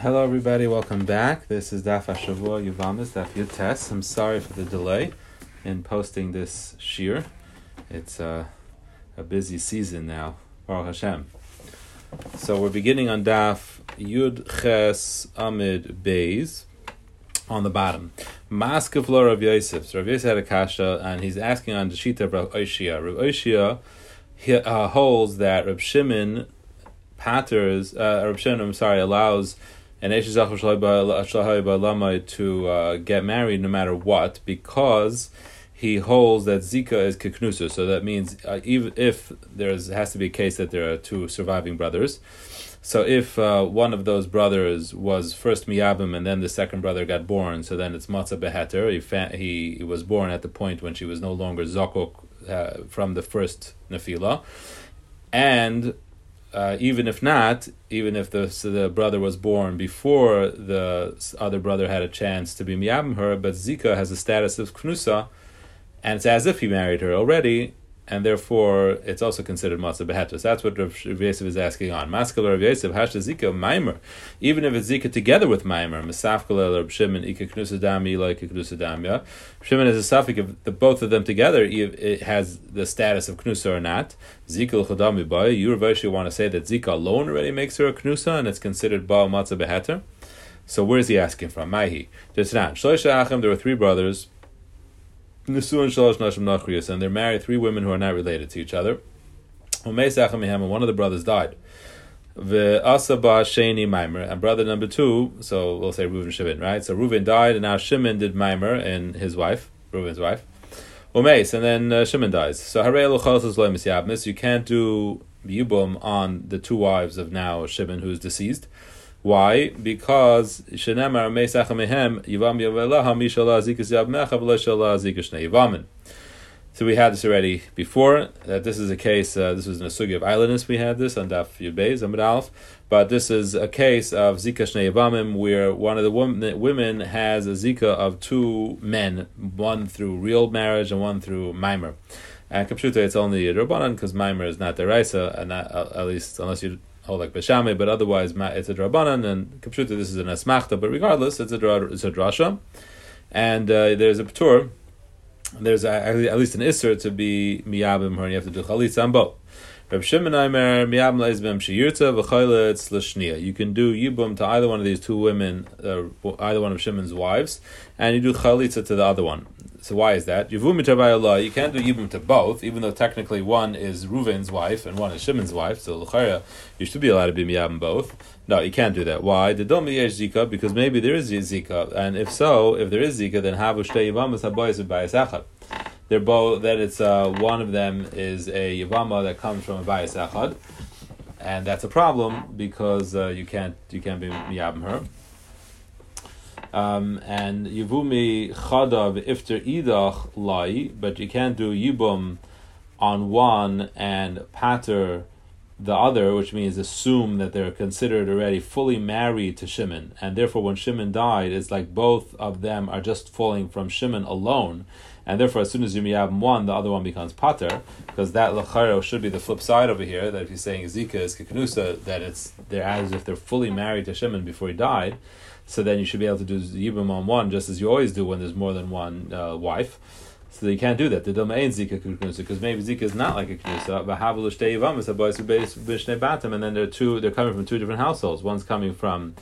Hello, everybody. Welcome back. This is Daf Hashavua Yuvamis Daf Yutes. I'm sorry for the delay in posting this shir. It's uh, a busy season now. Baruch Hashem. So we're beginning on Daf Yud Ches Amid Beis on the bottom. Maskeflo Rav Yosef. So Rav Yosef had a kasha, and he's asking on the Shita Rav Oishia. Rav Oishia he, uh, holds that Rav Shimon patters, uh, Rav Shimon, I'm sorry, allows an to uh, get married no matter what because he holds that Zika is kiknusa. So that means uh, even if there has to be a case that there are two surviving brothers. So if uh, one of those brothers was first miyabim and then the second brother got born, so then it's matzah beheter. He, fa- he, he was born at the point when she was no longer zokok uh, from the first nefila, and uh, even if not, even if the so the brother was born before the other brother had a chance to be miyabim her, but Zika has the status of knusa, and it's as if he married her already, and therefore it's also considered matzah behetus. That's what Rav Yosef is asking on. Maskal Rav Yosef hashta zika maimer, even if it's zika together with maimer. Mesafkal Rav Shimon ika knusa dami like knusadamya. Shimon is a suffix of the both of them together. It has the status of knusa or not. Zika l'chodami bay. You Rav want to say that zika alone already makes her a knusa and it's considered ba matzah beheter. So where is he asking from? Mahi. There's not. Shloisha Achim. There were three brothers. And they're married three women who are not related to each other. And one of the brothers died. And brother number two, so we'll say Reuven Shimon, right? So Reuven died, and now Shimon did Maimer and his wife, Reuven's wife. Umeis, and then uh, Shimon dies. So Harei You can't do Yibum on the two wives of now Shimon, who's deceased. Why? Because shenemar meisach mehem yivam yavelaha mishala zikas yav mecha v'lo zikas yivamin. So we had this already before. That this is a case. Uh, this was in a sugi of islandness. We had this on Daf Yudbei Zamid Alf. But this is a case of zika shnei where one of the women, women has a zika of two men, one through real marriage and one through mimer. And Kapshuta, it's only a Rabbanan because mimer is not deraisa, and not, uh, at least unless you hold like Beshame, but otherwise it's a Drabanan, and Kapshuta, this is an Asmachta, but regardless, it's a, it's a Drasha. And uh, there's a Ptur, there's a, at least an Isser to be Miyabim, and you have to do Chalitza on both. Reb Shimon Aimer Miyam Leizbem Shiyurta V'Chayletz L'Shnia. You can do Yibum to either one of these two women, uh, either one of Shimon's wives, and you do Chalitza to the other one. So why is that? You can't do Yibum to both, even though technically one is Reuven's wife and one is Shimon's wife. So you should be allowed to be Miyam both. No, you can't do that. Why? The Dom Zika, because maybe there is Zika, and if so, if there is Zika, then Havu Shtei Yivamas B'Bayis Echad they're both that it's uh, one of them is a yavama that comes from a bayis echad, and that's a problem because uh, you can't you can't be miyabim her. Um, and yivumi chadav ifter idach lai, but you can't do yibum on one and pater the other, which means assume that they're considered already fully married to Shimon, and therefore when Shimon died, it's like both of them are just falling from Shimon alone, and therefore as soon as you miyabim one, the other one becomes pater, because that lacharo should be the flip side over here. That if you're saying Zika is kiknusa, that it's they're as if they're fully married to Shimon before he died, so then you should be able to do yibum on one, just as you always do when there's more than one uh, wife. So you can't do that. The domain zika knusa because maybe zika is not like a knusa. But havelu shtei yivamis abois b'shnei batim, and then they're two. They're coming from two different households. One's coming from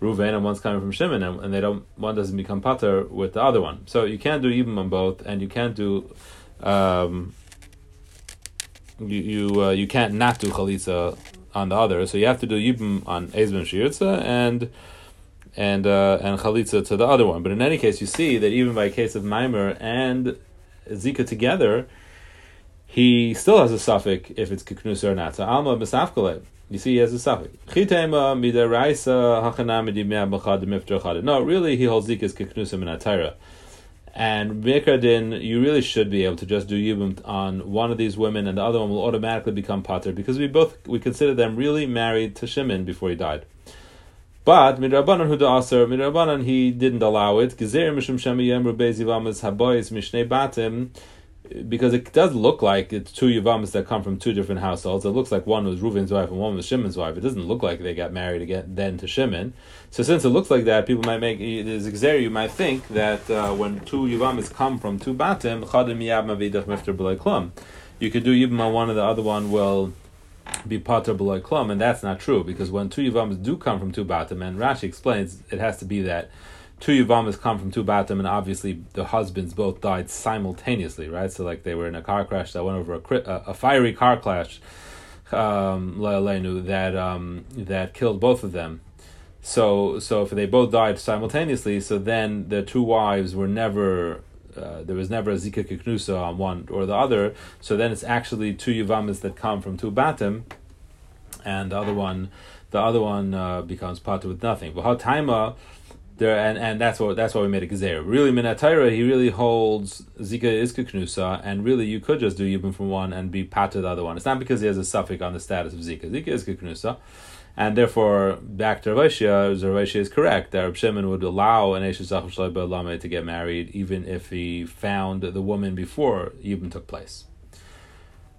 Ruvain and one's coming from Shimon, and, and, they don't. One doesn't become pater with the other one. So you can't do yibum on both, and you can't do. Um, you you uh, you can't not do chalitza on the other. So you have to do yibum on ezben shiritza and and uh, and chalitza to the other one. But in any case, you see that even by a case of mimer and Zika together, he still has a suffix if it's kiknus or not. So alma misafkale. You see, he has a suffix. No, really, he holds Zika as kiknusim in atayra. And Mikradin, you really should be able to just do Yibum on one of these women, and the other one will automatically become Pater, because we both we consider them really married to Shimon before he died. But midrabanan hu da'aser midrabanan he didn't allow it. Gezer mishum yemru bezivamas habois mishnei batim. because it does look like it's two Yavamas that come from two different households. It looks like one was Reuven's wife and one was Shimon's wife. It doesn't look like they got married again then to Shimon. So since it looks like that, people might make there's exer. You might think that uh, when two Yavamas come from two Batim, Mifter Klum. You could do Yibam on one, and the other one will be pater below klum, and that's not true because when two yavamas do come from two batim, and Rashi explains it has to be that two Yavamas come from two Batim, and obviously the husbands both died simultaneously, right? So, like, they were in a car crash that went over a, a, a fiery car crash, um, that, um, that killed both of them. So, so if they both died simultaneously, so then the two wives were never uh, there was never a zika kiknusa on one or the other. So then it's actually two yuvamas that come from two batim, and the other one, the other one uh, becomes part with nothing. But how taima there, and, and that's what that's why we made a gezer. Really, Minatayra, he really holds Zika is Knusa, and really you could just do Yibum from one and be pat to the other one. It's not because he has a suffix on the status of Zika. Zika is Knusa, and therefore back to Ravashia, Ravashia is correct that Reb Shimon would allow an Eshes to get married even if he found the woman before even took place.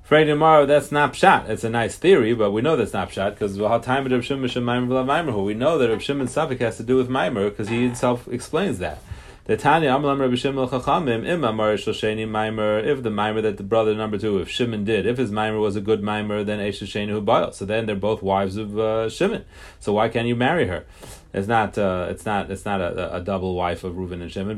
Frei tomorrow, that's not pshat. It's a nice theory, but we know that's not pshat because We know that Reb Shimon's suffix has to do with Maimer because he himself explains that. The Tanya Amalam Rabbi Shimon Chachamim Im Amar Shosheni Maimer. If the Maimer that the brother number two, if Shimon did, if his Maimer was a good Maimer, then Eish Shosheni Hu So then they're both wives of uh, Shimon. So why can't you marry her? It's not. Uh, it's not. It's not a, a, double wife of Reuven and Shimon.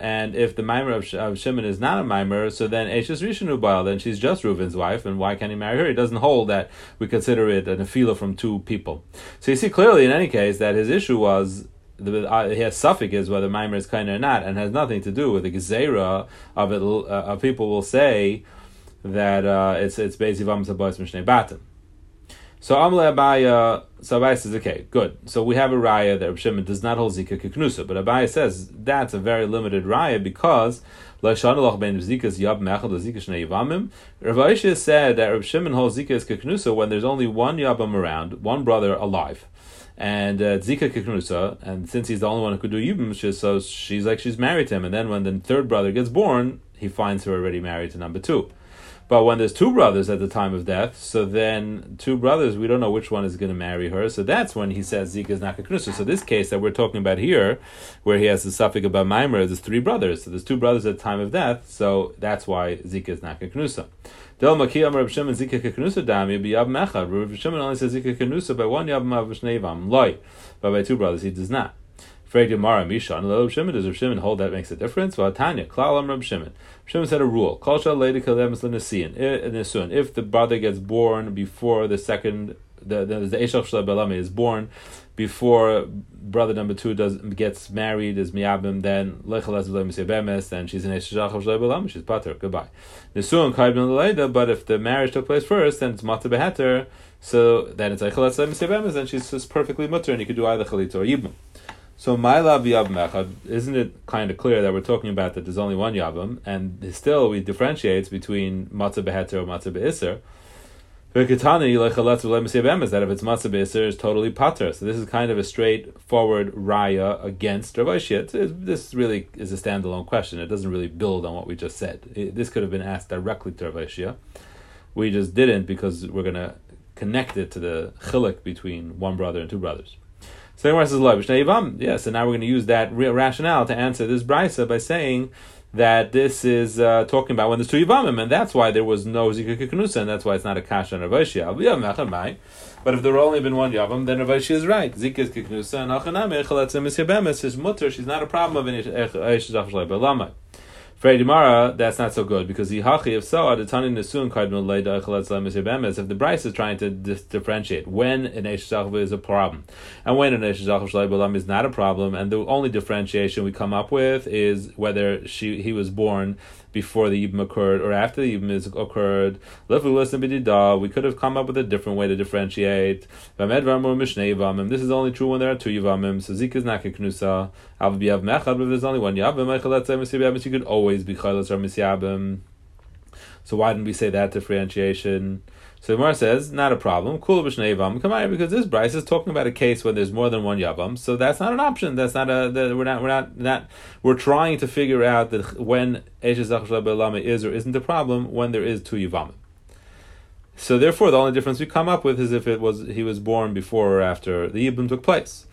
And if the mimer of, of Shimon is not a mimer, so then Eishes Rishon Ubal, then she's just Reuven's wife, and why can't he marry her? He doesn't hold that we consider it an afila from two people. So you see clearly, in any case, that his issue was the, uh, he has suffix is whether mimer is kind or not, and has nothing to do with the gezerah of it. Uh, people will say that uh, it's it's basically vamos abois mishnei batim. So Amle Abaya, so Abaya says, okay, good. So we have a raya that Reb Shimon does not hold Zika Kiknusa, but Abaya says that's a very limited raya because Rav Aisha said that Reb Shimon holds Zika as Kiknusa when there's only one Yabam around, one brother alive. And uh, Zika Kiknusa, and since he's the only one who could do Yibam, so she's like she's married to him. And then when the third brother gets born, he finds her already married to number two. But when there's two brothers at the time of death, so then two brothers, we don't know which one is going to marry her. So that's when he says Zika is not Knusa. So this case that we're talking about here, where he has the suffix about Maimer, there's three brothers. So there's two brothers at the time of death. So that's why Zika is not Knusa. Del Makiyam Reb Shimon Zika Knusa Dami B'Yav Mechad. Reb Shimon only says Zika Knusa by one Yav Mav Shneivam Loi, but by two brothers he does not. Frey Gemara Misha and Reb Shimon does Reb Shimon hold that makes a difference? Well, Tanya Klalam Reb Shimon. Shimon said a rule. Kolsha lady kalemis. If the brother gets born before the second, the the, the Eshav Shalabelami is born before brother number two does gets married is miyabim, then lechalas bemes, then she's an Eshav Shalabelami. She's pater. Goodbye. Nesuin kaibin l'leida. But if the marriage took place first, then it's mata beheter. So then it's lechalas bemes, then she's just perfectly mutter, and you could do either chalit or yibum. So my love Mechad, isn't it kind of clear that we're talking about that there's only one Yabam, and still we differentiate between Matzah Beheter or Matzah Be'isr. That if it's Matzah Be'isr, it's totally Pater. So this is kind of a straightforward Raya against Rav This really is a standalone question. It doesn't really build on what we just said. This could have been asked directly to Rav We just didn't because we're going to connect it to the chilik between one brother and two brothers. So the says, Yeah, so now we're going to use that rationale to answer this brisa by saying that this is uh, talking about when there's two Yavamim, and that's why there was no Zika Kikunusa, and that's why it's not a Kasha and Ravashia. But if there only been one Yavam, then Ravashia is right. Zika is Kikunusa, and Achaname, Chalatzim is Yabemes, his mutter, she's not a problem of Eish for Gemara, that's not so good because Yihachi of Saad, the Tani Nesun Kardinal Leida Echeletz if the Bryce is trying to dis- differentiate when an Eish is a problem and when an Eish is not a problem, and the only differentiation we come up with is whether she he was born before the Yibam occurred or after the Yibam occurred. We could have come up with a different way to differentiate. This is only true when there are two Yivamim. So Zik is not Mechad, but there's only one Yavim. You could always be Chaylas or Misyabim. So why didn't we say that differentiation? So the Gemara says, not a problem. Because this Bryce is talking about a case when there's more than one yavam. So that's not an option. That's not a. The, we're not. We're not. Not. We're trying to figure out that when is or isn't a problem when there is two yavamim. So therefore, the only difference we come up with is if it was he was born before or after the yibum took place.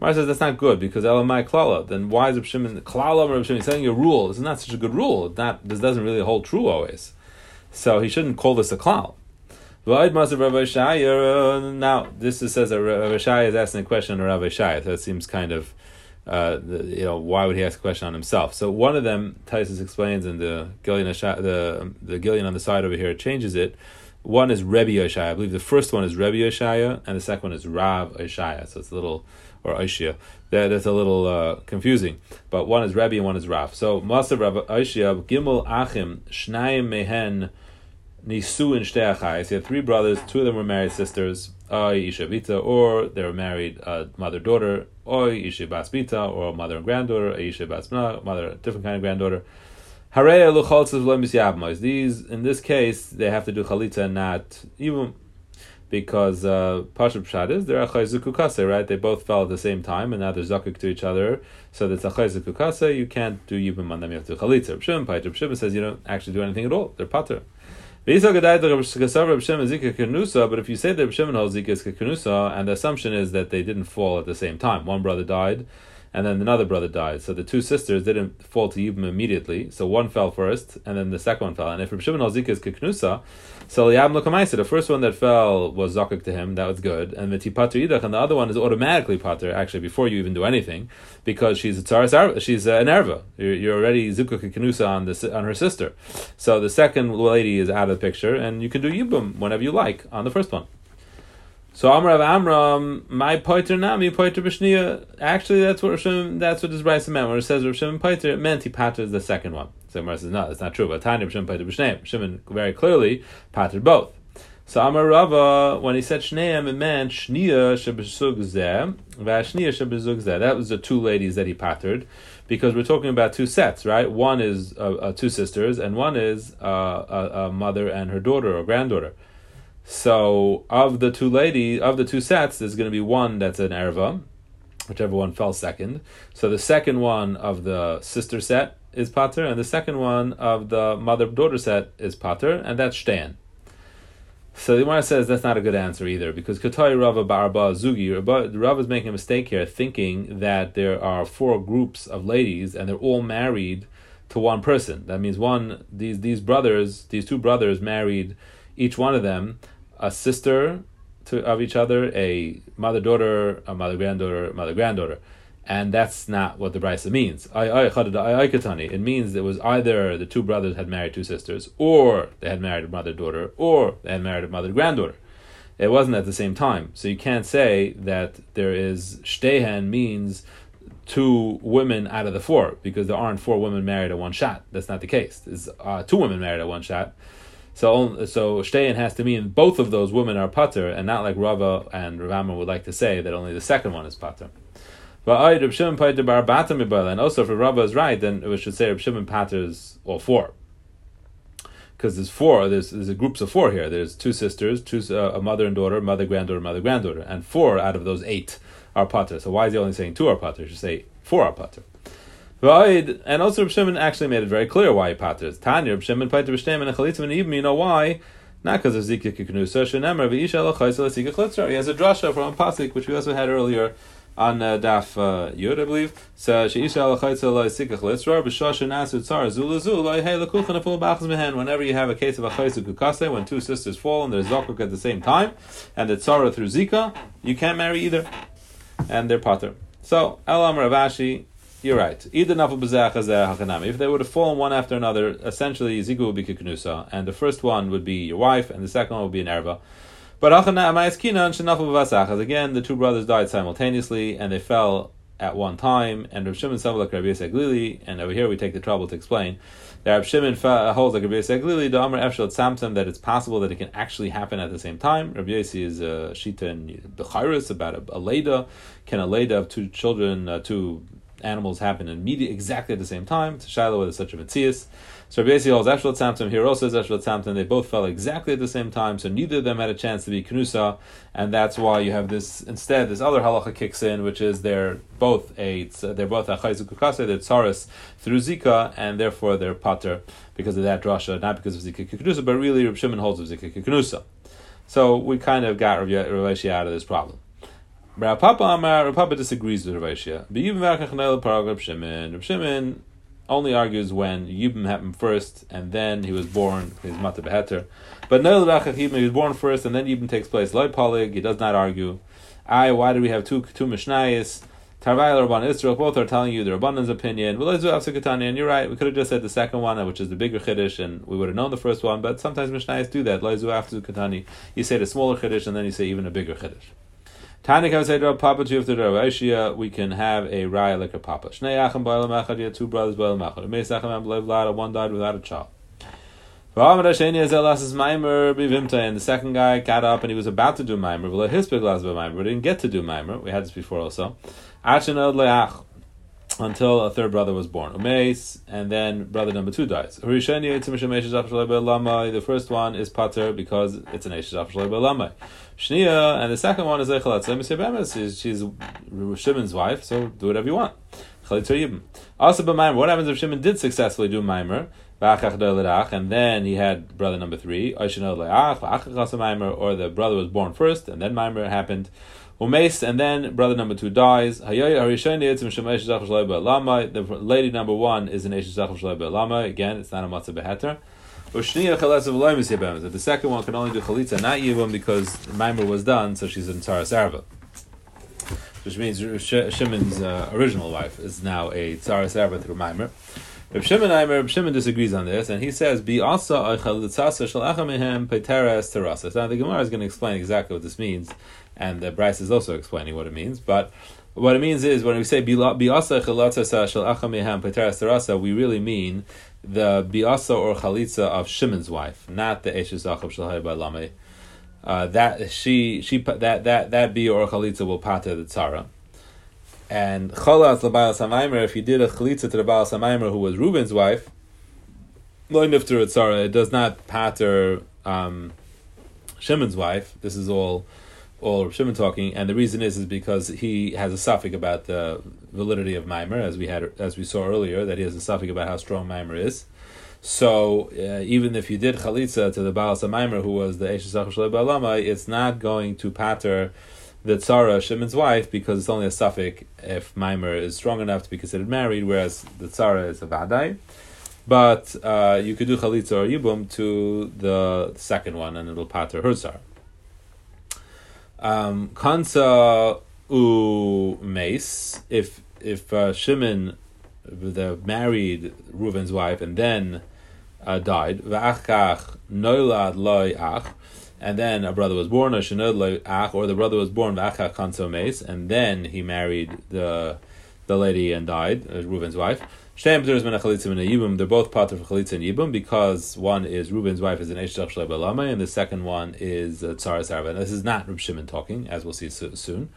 Mar says that's not good because elamai klala. Then why is Reb Shimon klala Reb Shimon saying a rule? This is not such a good rule. Not this doesn't really hold true always. So he shouldn't call this a klal. Now, this is, says that Rav Shaya is asking a question on Rav Shaya. That seems kind of, uh, you know, why would he ask a question on himself? So one of them, Tysus explains, and the Gillian, the the Gillian on the side over here changes it. One is Rebbe Yoshaya. I believe the first one is Rebbe Yoshaya, and the second one is Rav Yoshaya. So it's a little, or Oishia. That, that's a little uh, confusing. But one is Rebbe and one is Rav. So Master Rav Oishia, Gimel Achim, Shnayim Mehen, Nisu and Shteachais. He had three brothers. Two of them were married sisters. Oy Ishabita, or they were married uh, mother daughter. Oy Ishabasbita, or mother and granddaughter. Ishabasbna, mother different kind of granddaughter. These in this case they have to do chalitza, not even because uh, Pashup Pshat is they're achayzuku right? They both fell at the same time, and now they're zakuk to each other. So that's achayzuku You can't do yibum on them. You have to do chalitza. Reb Shimon says you don't actually do anything at all. They're pater. But if you say that Reb Shimon holds is Kenusa, and the assumption is that they didn't fall at the same time. One brother died, and then another brother died. So the two sisters didn't fall to Yibam immediately. So one fell first, and then the second one fell. And if Reb Shimon Zika is Kiknusa, so the first one that fell was Zakuk to him, that was good. And the Tipatu Idach, and the other one is automatically Pater, actually, before you even do anything, because she's a Tsaras she's an Erva. You're, you're already Zukuk Kiknusa on, the, on her sister. So the second lady is out of the picture, and you can do Yibum whenever you like on the first one. So Amr Amram, my poiter nami poiter b'shnia. Actually, that's what Rishim, that's what this Brisa meant. When it says Rishim poiter, it meant he paters the second one. So Amr says no, that's not true. But Tanya Rishim poiter b'shneim. Rishim very clearly patered both. So Amar Rava, when he said Shneim, it meant Shnia shebesug zeh, v'ashnia shebesug zeh. That was the two ladies that he patered, because we're talking about two sets, right? One is uh, uh, two sisters, and one is uh, a, a, mother and her daughter or granddaughter. So of the two ladies, of the two sets, there's going to be one that's an erva, whichever one fell second. So the second one of the sister set is pater, and the second one of the mother daughter set is pater, and that's shtan. So the Gemara says that's not a good answer either because Katai Rava Barba Zugi Rava is making a mistake here, thinking that there are four groups of ladies and they're all married to one person. That means one these these brothers, these two brothers married each one of them a sister to, of each other, a mother daughter, a mother granddaughter, mother granddaughter. And that's not what the brisa means. It means it was either the two brothers had married two sisters, or they had married a mother daughter, or they had married a mother granddaughter. It wasn't at the same time. So you can't say that there is shtehen means two women out of the four, because there aren't four women married at one shot. That's not the case. There's uh, two women married at one shot. So so shtein has to mean both of those women are pater, and not like Rava and Ravama would like to say that only the second one is pater. And also if Rava is right, then we should say Reb Shimon paters all four. Because there's four, there's, there's groups of four here. There's two sisters, two uh, a mother and daughter, mother granddaughter, mother granddaughter, and four out of those eight are pater. So why is he only saying two are pater? He should say four are pater. And also Reb Shimon actually made it very clear why he paters. Tanya Reb Shimon pater b'shneim and chalitza and even you know why? Not because of Zikya Kiknusa, Shenemar v'isha l'chaysa l'sika chlitzra. He has a drasha from a pasuk which we also had earlier on uh, Daf uh, Yud, I believe. So sheisha l'chaysa l'sika chlitzra b'shasha nasu tzar zula zula hey l'kulchan aful b'achas mehen. Whenever you have a case of a chaysa kukase, when two sisters fall and zakuk at the same time, and the tzara through Zika, you can't marry either, and they're pater. So Elam Ravashi you're right. Either hakanami. If they would have fallen one after another, essentially ziku would be kiknusa, and the first one would be your wife, and the second one would be an erva. But again, the two brothers died simultaneously, and they fell at one time. And Rav Shimon Glili, and over here we take the trouble to explain that Rav Shimon holds like Rabbi Glili, the Amr Efshel Samsam, that it's possible that it can actually happen at the same time. Rabbi Yossi is a shita in about a, a leda. Can a leda of two children, uh, two animals happen immediately, exactly at the same time. To Shiloh with such a mitzias. So basically, holds Eshel Tzamtim. Here also is Eshel Tzamtim. They both fell exactly at the same time, so neither of them had a chance to be Knusa, and that's why you have this. Instead, this other halacha kicks in, which is they're both a they're both a Chayzukukase, they're Tsaris through Zika, and therefore they're Pater because of that drasha, not because of Zika Knusa, but really Reb Shimon holds of Zika Knusa. So we kind of got Yeshi out of this problem. Rav Papa Amar, Rav Papa disagrees with Rav Yeshi. Reb Shimon, Reb Shimon only argues when Yibim happened first, and then he was born, his mata beheter. But no he was born first, and then Yibim takes place. Loi Polig, he does not argue. I, why do we have two two Mishnayis? Tarvai Rabban Israel, both are telling you the Rabbanan's opinion. And you're right. We could have just said the second one, which is the bigger Chiddush, and we would have known the first one, but sometimes Mishnayis do that. You say the smaller Chiddush, and then you say even a bigger Chiddush. Papa we can have a raya like a Papa. Shnei Achim Bailam Echad, you had two brothers Bailam Echad. Meis Achim Am Lada, one died without a child. And the second guy got up and he was about to do Maimer, but didn't get to do Maimer. We had this before also. Until a third brother was born. Umeis, and then brother number two dies. The first one is Pater because it's an Eshes Shnia, and the second one is she's Shimon's wife, so do whatever you want. Also, but what happens if Shimon did successfully do Maimer? and then he had brother number three, or the brother was born first, and then Maimer happened. Umes, and then brother number two dies. The lady number one is an Eshes Lama. Again, it's not a Matzah Beheter. The second one can only do chalitza, not yibum, because Maimer was done, so she's in Tzara Sarva. Which means Shimon's uh, original wife is now a Tzara Sarva through Maimer. Reb Shimon Aimer, Reb Shimon disagrees on this, and he says, "Be chalitzasa shel peteres terasa." Now the Gemara is going to explain exactly what this means, and the Bryce is also explaining what it means. But what it means is when we say biasa chalitzasa shel achamehem peteres terasa, we really mean the biasa or chalitza of Shimon's wife, not the eshes achav shalhay by uh, that she she that that that bi or chalitza will pata the tzara. And chalas l'bayal samaimer, if you did a chalitza to the bayal samaimer who was Reuben's wife, lo nifter tzara, it does not pater um, Shimon's wife. This is all all Shimon talking, and the reason is is because he has a suffix about the validity of Maimer, as we had as we saw earlier, that he has a suffix about how strong Maimer is. So uh, even if you did chalitza to the Baal Samaimer, who was the Eish Balama, it's not going to patter the Tzara, Shimon's wife, because it's only a suffix if Maimer is strong enough to be considered married, whereas the Tzara is a Vadai. But uh, you could do chalitza or yibum to the second one, and it'll patter her Tzara. Um, Kansa u mace, if if uh, Shimon, the married Reuven's wife, and then uh, died, noilad loy ach, and then a brother was born, or the brother was born mace, and then he married the the lady and died, uh, Reuven's wife. They're both part of Chalitza and Yibum because one is Reuben's wife is an Eshtach Shleba and the second one is uh, Tzara Sarva. This is not Reb Shimon talking, as we'll see soon.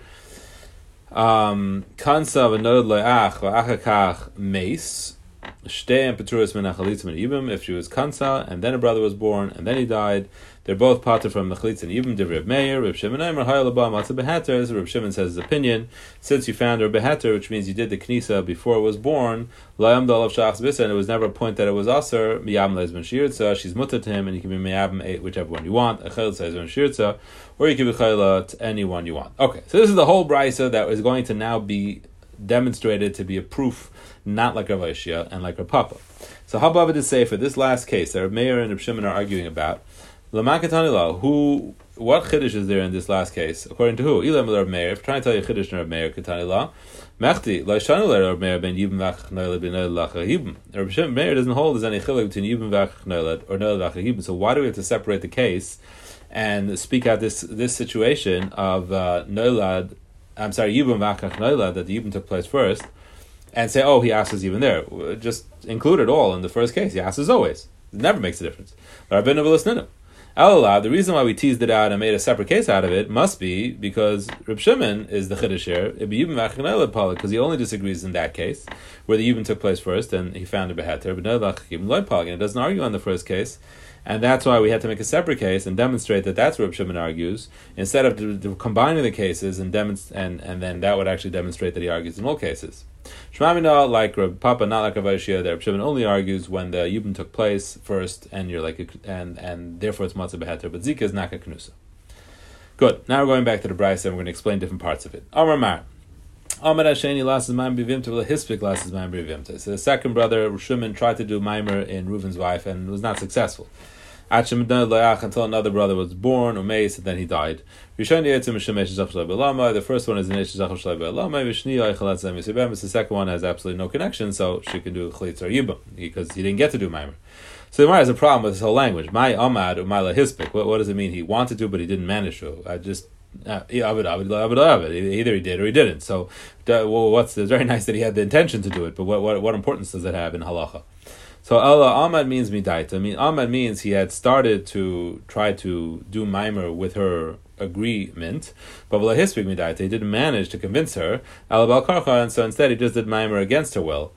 Um, Kansa v'nod le'ach v'achakach meis. If she was Kansa and then a brother was born and then he died, they're both parted from Mechalitz and Yibim, Divrei Meir, Reb Shimon Aimer, Hayalabah, Matzah Beheter, as Reb Shimon says his opinion, since you found her Beheter, which means you did the Knisa before it was born, Layam Dalav Shachs Bisa, and it was never a point that it was Aser, Miyam Lezben Shirtza, she's mutter to him, and you can be Miyam whichever one you want, Echel Lezben Shirtza, or you can be Chayla to anyone you want. Okay, so this is the whole Brisa that is going to now be demonstrated to be a proof, not like Rav and like Rav Papa. So how about to say for this last case that Rav Meir and Rav Shimon are arguing about, who what chiddush is there in this last case? According to who? Ilam Rav Meir. If trying to tell you chiddush in Rav Meir, Ketanila, Mechti, Laishanu Rav Meir ben Yibim vach Noilad ben Noilad lachahibim. Rav Meir doesn't hold there's any chiluk between Yibim vach Noilad or Noilad lachahibim. So why do we have to separate the case and speak out this this situation of uh, Noilad? I'm sorry, Yibim vach Noilad that the Yibim took place first, and say, oh, he asks even there. Just include it all in the first case. He asks as always. It never makes a difference. The reason why we teased it out and made a separate case out of it must be because Reb Shimon is the Chiddush here, because he only disagrees in that case, where the Yibum took place first and he found a Beheter, but no, it doesn't argue on the first case. And that's why we had to make a separate case and demonstrate that that's what Shimon argues, instead of combining the cases and, demonst- and, and then that would actually demonstrate that he argues in all cases. Shmamina, like Reb Papa, not like Rav Shia, that Shimon only argues when the Yibum took place first, and you're like, a, and and therefore it's matzah beheter, but Zika is not a knusa. Good. Now we're going back to the Brisa and we're going to explain different parts of it. Amar Mar. Amar Hasheni lasses maimer bivimta, hispik lasses maimer bivimta. So the second brother, Shimon, tried to do maimer in Reuven's wife and was not successful until another brother was born, or and then he died. The first one is an The second one has absolutely no connection, so she can do Chalitz or Yibam, because he didn't get to do Maimer. So the has a problem with this whole language. My Amad or my Lahispik. What, what does it mean? He wanted to, but he didn't manage to. I just uh, either he did or he didn't. So, well, what's it's very nice that he had the intention to do it, but what, what, what importance does it have in halacha? So Allah Ahmad means midaita. I mean Ahmad means he had started to try to do mimer with her agreement, but hispik midaita, he didn't manage to convince her. Allah karcha, and so instead he just did mimer against her will.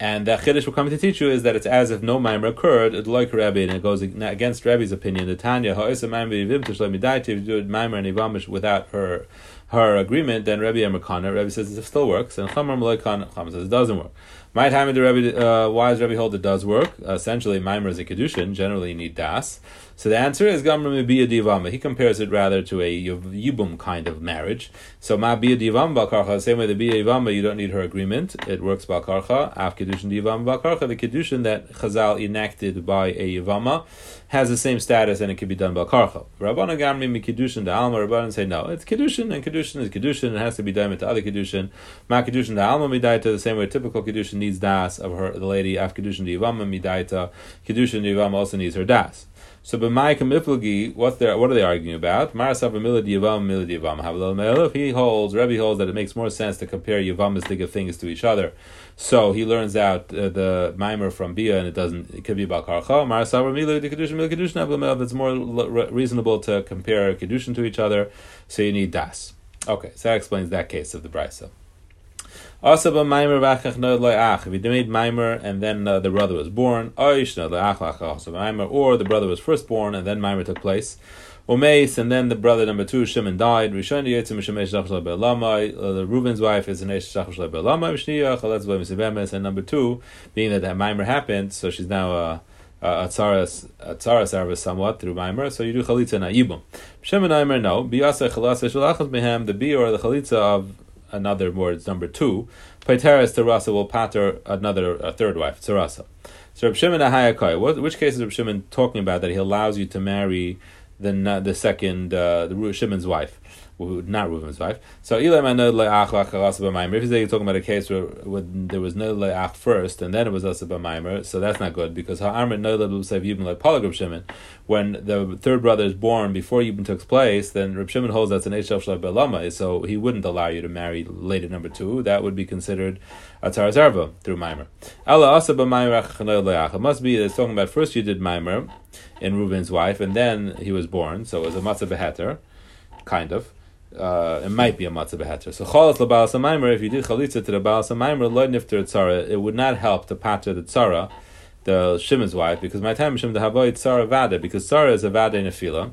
And the chiddush we're coming to teach you is that it's as if no mimer occurred. It's like Rabbi, and it goes against Rabbi's opinion. The Tanya ha'isa mimer yivim tishlei midaita. If you do mimer and ivamish without her her agreement, then Rabbi Emerkana, Rabbi says it still works, and Chamar Malaikan, Chamar says it doesn't work. My time the Rebbe, uh, does Rebbe hold it does work? Essentially, Maimer is a kedushin. Generally, you need das. So the answer is Gamra Mibia Divama. He compares it rather to a Yibum kind of marriage. So Ma Bia Divam Balkarcha, same way the Bia you don't need her agreement. It works Balkarcha. Af Kedushin Divam Balkarcha, the kedushin that Chazal enacted by a Yivama has the same status and it can be done by karcha. Rabbanan gamri mi kedushin da alma. Rabbanan say no, it's kedushin and kedushin is kedushin. It has to be done with the other kedushin. Ma kedushin da alma midaita the same way typical kedushin needs das of her the lady af kedushin divama midaita. Kedushin divama also needs her das. So b'mayim iflagi, what they what are they arguing about? Marasav milad yavam yavam he holds, Rebbe holds that it makes more sense to compare yavamas dig things to each other. So he learns out uh, the mimer from Bia, and it doesn't. It could be about karcha. Marasav milad kedushin milad kedushin It's more reasonable to compare kedushin to each other. So you need das. Okay, so that explains that case of the brisa. Also, but Maimer v'achach no loyach. If he made Maimer and then uh, the brother was born, oish no loyach also Maimer, or the brother was first born and then Maimer took place. Umeis, and then the brother number two, Shimon, died. Rishon Yitzim Shemesh Shachshla Be'lamai. Uh, the Reuben's wife is an Esh Shachshla Be'lamai. V'shniyah Chaletz Be'misibemes. And number two, being that that Maimer happened, so she's now uh, a tzaras a tzaras service somewhat through Maimer, so you do chalitza na yibum. Shimon Maimer no biyasa chalasa shalachas behem the bi or the chalitza of another words number two. Paiteres Terasa will pater another a third wife, Terasa. So Reb Shimon Ahayakai, what which case is Reb Shimon talking about that he allows you to marry the the second uh, the Shimon's wife? Not Reuven's wife. So Elam and If you're talking about a case where, there was no le'ach first and then it was also b'maimer, so that's not good because ha'amrit no le'lusav yibn like polygraph Shimon. When the third brother is born before yibn took place, then Reb Shimon holds that's an shalai belama, so he wouldn't allow you to marry later number two. That would be considered a tarazarva through maimer. Allah also b'maimer It must be that it's talking about first you did maimer in Reuven's wife and then he was born, so it was a matzah beheter, kind of uh, it might be a matzah beheter. So chalas lebal samaimer, if you did chalitza to the bal samaimer, lo nifter tzara, it would not help to pater the tzara, the Shimon's wife, because my time Shimon the havoy tzara vada, because tzara is a vada in a fila.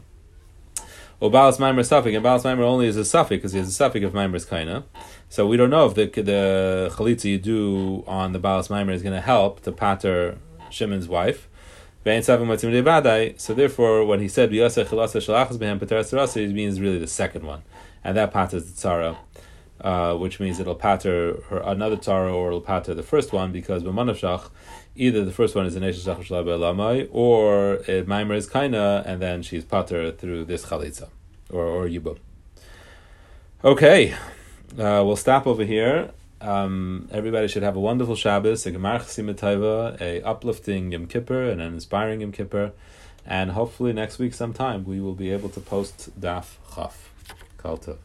Or balas maimer suffix, and balas maimer only is a suffix because he has a suffix of maimer's kaina. So we don't know if the the chalitza you do on the balas maimer is going to help to pater Shimon's wife. So therefore, when he said means really the second one and that patters the tzara, uh, which means it'll patter her another tzara or it'll patter the first one because b'manavshach, either the first one is an eshach lamai or a maimer is kaina and then she's patter through this chalitza or or yibum. Okay, uh, we'll stop over here. Um, everybody should have a wonderful Shabbos, a Gemar Chasim a uplifting Yom Kippur, and an inspiring Yom Kippur, and hopefully next week sometime we will be able to post Daf Chaf. Kaltı.